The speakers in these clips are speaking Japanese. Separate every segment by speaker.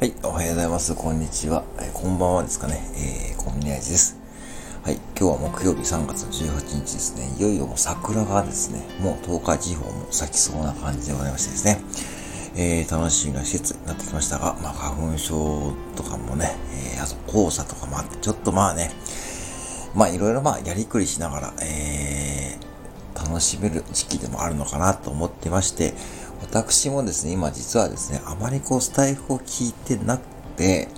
Speaker 1: はい、おはようございます。こんにちは。えー、こんばんはですかね。えー、コンビニ味です。はい、今日は木曜日3月18日ですね。いよいよもう桜がですね、もう東海地方も咲きそうな感じでございましてですね。えー、楽しみな季節になってきましたが、まあ、花粉症とかもね、えー、あと黄砂とかもあって、ちょっとまあね、まあいろいろまあやりくりしながら、えー、楽しめる時期でもあるのかなと思ってまして、私もですね、今実はですね、あまりこうスタイフを聞いてなくて、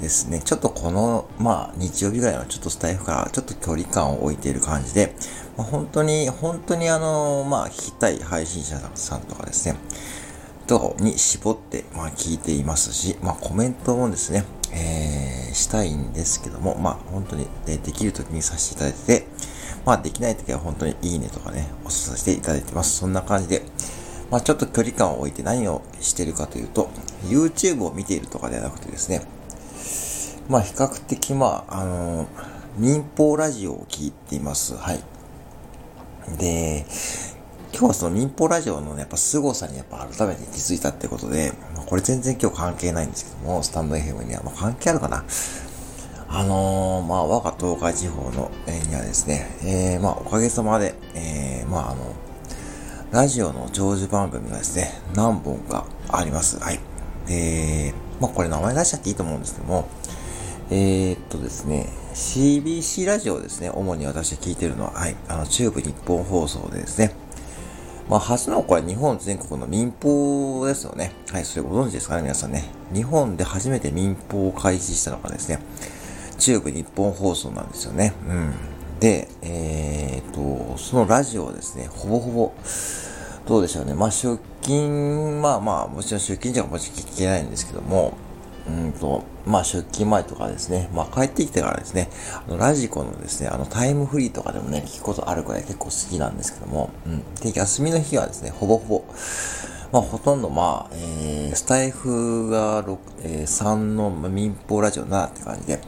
Speaker 1: ですね、ちょっとこの、まあ、日曜日ぐらいはちょっとスタイフからちょっと距離感を置いている感じで、まあ、本当に、本当にあの、まあ、聞きたい配信者さんとかですね、とに絞って、まあ、聞いていますし、まあ、コメントもですね、えー、したいんですけども、まあ、本当に、できる時にさせていただいてて、まあ、できない時は本当にいいねとかね、押させていただいてます。そんな感じで、まあ、ちょっと距離感を置いて何をしてるかというと、YouTube を見ているとかではなくてですね、まあ、比較的、まあ、あのー、民放ラジオを聞いています。はい。で、今日はその民放ラジオのね、やっぱ凄さにやっぱ改めて気づいたってことで、まあ、これ全然今日関係ないんですけども、スタンド FM には、まあ、関係あるかな。あのー、まあ、我が東海地方の、えー、にはですね、えー、まあ、おかげさまで、えー、まあ、あの、ラジオの長寿番組がですね、何本かあります。はい。で、まあこれ名前出しちゃっていいと思うんですけども、えー、っとですね、CBC ラジオですね、主に私が聞いてるのは、はい、あの、中部日本放送でですね、まあ、初のこれ日本全国の民放ですよね。はい、それご存知ですかね、皆さんね。日本で初めて民放を開始したのがですね、中部日本放送なんですよね。うん。で、えー、そのラジオをですね、ほぼほぼ、どうでしょうね。まあ、出勤、まあまあ、もちろん出勤時はもちろん聞けないんですけども、うんと、まあ出勤前とかですね、まあ帰ってきてからですね、あのラジコのですね、あのタイムフリーとかでもね、聞くことあるくらい結構好きなんですけども、うん。で、休みの日はですね、ほぼほぼ、まあほとんどまあ、えー、スタイフが6、えー、3の民放ラジオ7って感じで、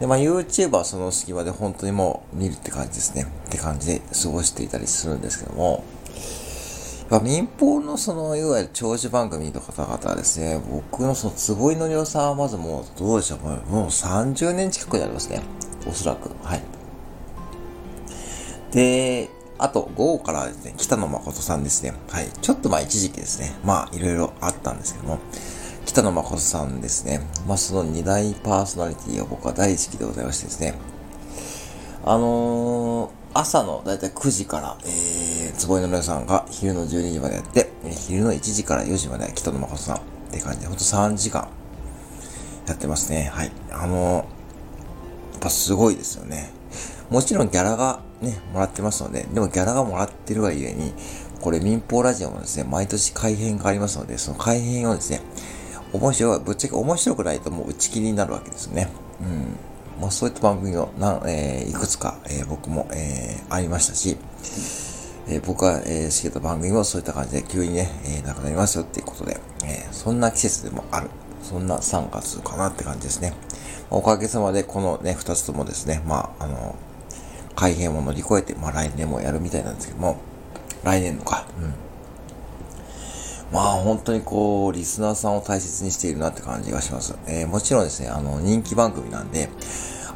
Speaker 1: で、まあ YouTube はその隙間で本当にもう見るって感じですね。って感じで過ごしていたりするんですけども、まあ、民放のその、いわゆる長寿番組の方々はですね、僕のその坪井のりおさんはまずもう、どうでしょう、もうもう30年近くになりますね。おそらく。はい。で、あと、午後からですね、北野誠さんですね。はい。ちょっとまあ一時期ですね。まあ、いろいろあったんですけども、北野誠さんですね。まあ、その二大パーソナリティが僕は大好きでございましてですね。あのー、朝のだいたい9時から、えー、坪井のりさんが昼の12時までやって、昼の1時から4時まで北野誠さんって感じで、ほんと3時間やってますね。はい。あのー、やっぱすごいですよね。もちろんギャラがね、もらってますので、でもギャラがもらってるがゆえに、これ民放ラジオもですね、毎年改編がありますので、その改編をですね、面白い、ぶっちゃけ面白くないともう打ち切りになるわけですね。うん。まあそういった番組をな、えー、いくつか、えー、僕も、えー、ありましたし、えー、僕が、えー、好きだった番組もそういった感じで急にね、えー、なくなりますよっていうことで、えー、そんな季節でもある。そんな3月かなって感じですね。おかげさまでこのね、2つともですね、まあ、あの、改変を乗り越えて、まあ来年もやるみたいなんですけども、来年のか、うん。まあ本当にこう、リスナーさんを大切にしているなって感じがします。えー、もちろんですね、あの、人気番組なんで、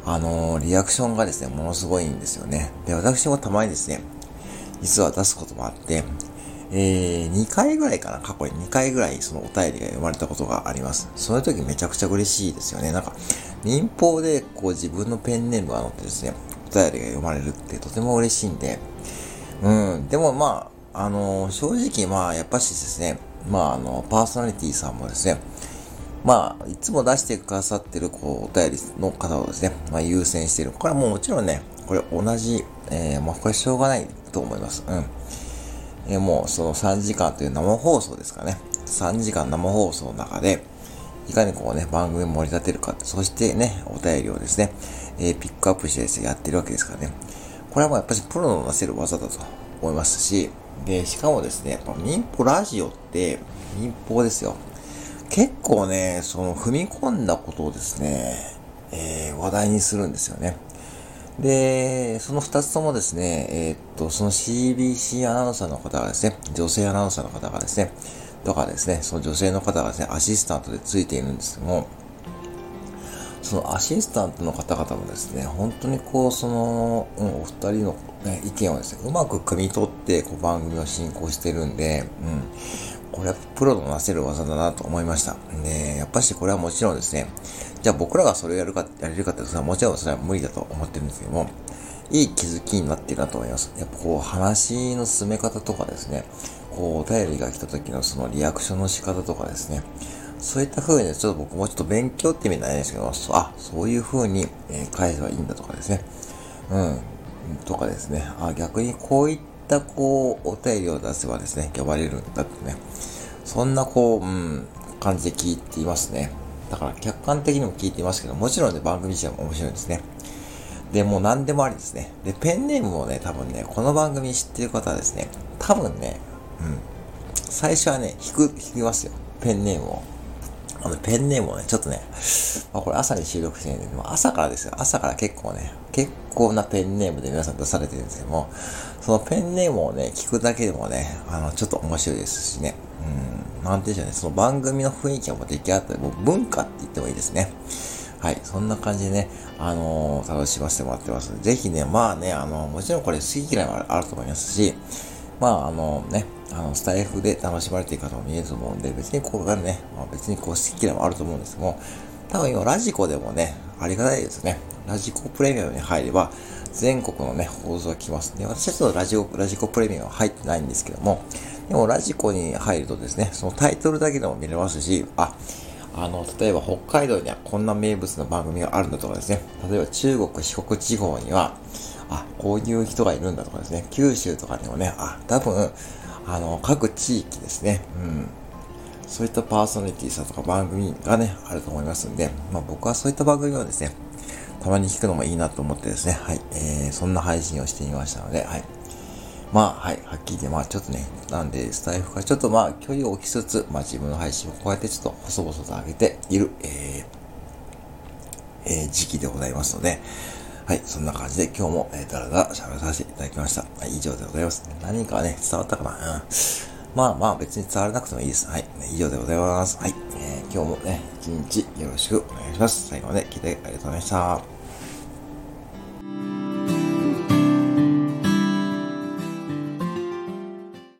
Speaker 1: あのー、リアクションがですね、ものすごいんですよね。で、私もたまにですね、実は出すこともあって、えー、2回ぐらいかな、過去に2回ぐらいそのお便りが読まれたことがあります。その時めちゃくちゃ嬉しいですよね。なんか、民放でこう自分のペンネームが載ってですね、お便りが読まれるってとても嬉しいんで、うん、でもまあ、あの、正直まあ、やっぱしですね、まあ、あの、パーソナリティさんもですね、まあ、いつも出してくださってる、こう、お便りの方をですね、まあ、優先している。これはもうもちろんね、これ同じ、えー、まあ、これしょうがないと思います。うん。えー、もう、その3時間という生放送ですかね。3時間生放送の中で、いかにこうね、番組を盛り立てるか、そしてね、お便りをですね、えー、ピックアップしてですね、やってるわけですからね。これはもうやっぱりプロのなせる技だと思いますし、で、しかもですね、やっぱ民放ラジオって、民放ですよ。結構ね、その踏み込んだことをですね、えー、話題にするんですよね。で、その二つともですね、えー、っと、その CBC アナウンサーの方がですね、女性アナウンサーの方がですね、とかですね、その女性の方がですね、アシスタントでついているんですけども、そのアシスタントの方々もですね、本当にこう、その、うん、お二人の、ね、意見をですね、うまく汲み取って、こう、番組を進行してるんで、うん、これはプロのなせる技だなと思いました。で、やっぱしこれはもちろんですね、じゃあ僕らがそれをやるか、やれるかってそれはもちろんそれは無理だと思ってるんですけども、いい気づきになっているなと思います。やっぱこう話の進め方とかですね、こうお便りが来た時のそのリアクションの仕方とかですね、そういった風にちょっと僕もちょっと勉強って意味ないんですけど、あ、そういう風に、え返せばいいんだとかですね。うん。とかですね。あ、逆にこういったこう、お便りを出せばですね、呼ばれるんだってね。そんなこう、うん、感じで聞いていますね。だから客観的にも聞いていますけど、もちろんね、番組自体も面白いですね。で、もう何でもありですね。で、ペンネームをね、多分ね、この番組知ってる方はですね、多分ね、うん、最初はね、引く、引きますよ。ペンネームを。あの、ペンネームをね、ちょっとね、まあ、これ朝に収録してるんで、朝からですよ。朝から結構ね、結構なペンネームで皆さん出されてるんですけども、そのペンネームをね、聞くだけでもね、あの、ちょっと面白いですしね。うん、なんていうんでしょうね、その番組の雰囲気がもう出来上がったもう文化って言ってもいいですね。はい、そんな感じでね、あのー、楽しませてもらってます。ぜひね、まあね、あのー、もちろんこれ好き嫌いはあると思いますし、まあ、あのね、あの、スタイフで楽しまれている方も見えると思うんで、別にここがね、まあ、別にこう好き嫌いもあると思うんですけども、多分今ラジコでもね、ありがたいですね。ラジコプレミアムに入れば、全国のね、放送が来ます。で、私はちょっとラジオ、ラジコプレミアムは入ってないんですけども、でもラジコに入るとですね、そのタイトルだけでも見れますし、あ、あの、例えば北海道にはこんな名物の番組があるんだとかですね、例えば中国、四国地方には、あ、こういう人がいるんだとかですね、九州とかにもね、あ、多分、あの、各地域ですね、うん。そういったパーソナリティさんとか番組がね、あると思いますんで、まあ僕はそういった番組をですね、たまに聞くのもいいなと思ってですね、はい、えー、そんな配信をしてみましたので、はい。まあ、はい、はっきり言って、まあちょっとね、なんで、スタイフからちょっとまあ距離を置きつつ、まあ自分の配信をこうやってちょっと細々と上げている、えー、えー、時期でございますので、はい、そんな感じで今日も、えー、だらだら喋らさせていただきました。はい、以上でございます。何かね、伝わったかな？うん。まあまあ別に伝わらなくてもいいです。はい、以上でございます。はい、えー、今日もね、一日よろしくお願いします。最後まで聞いてありがとうございました。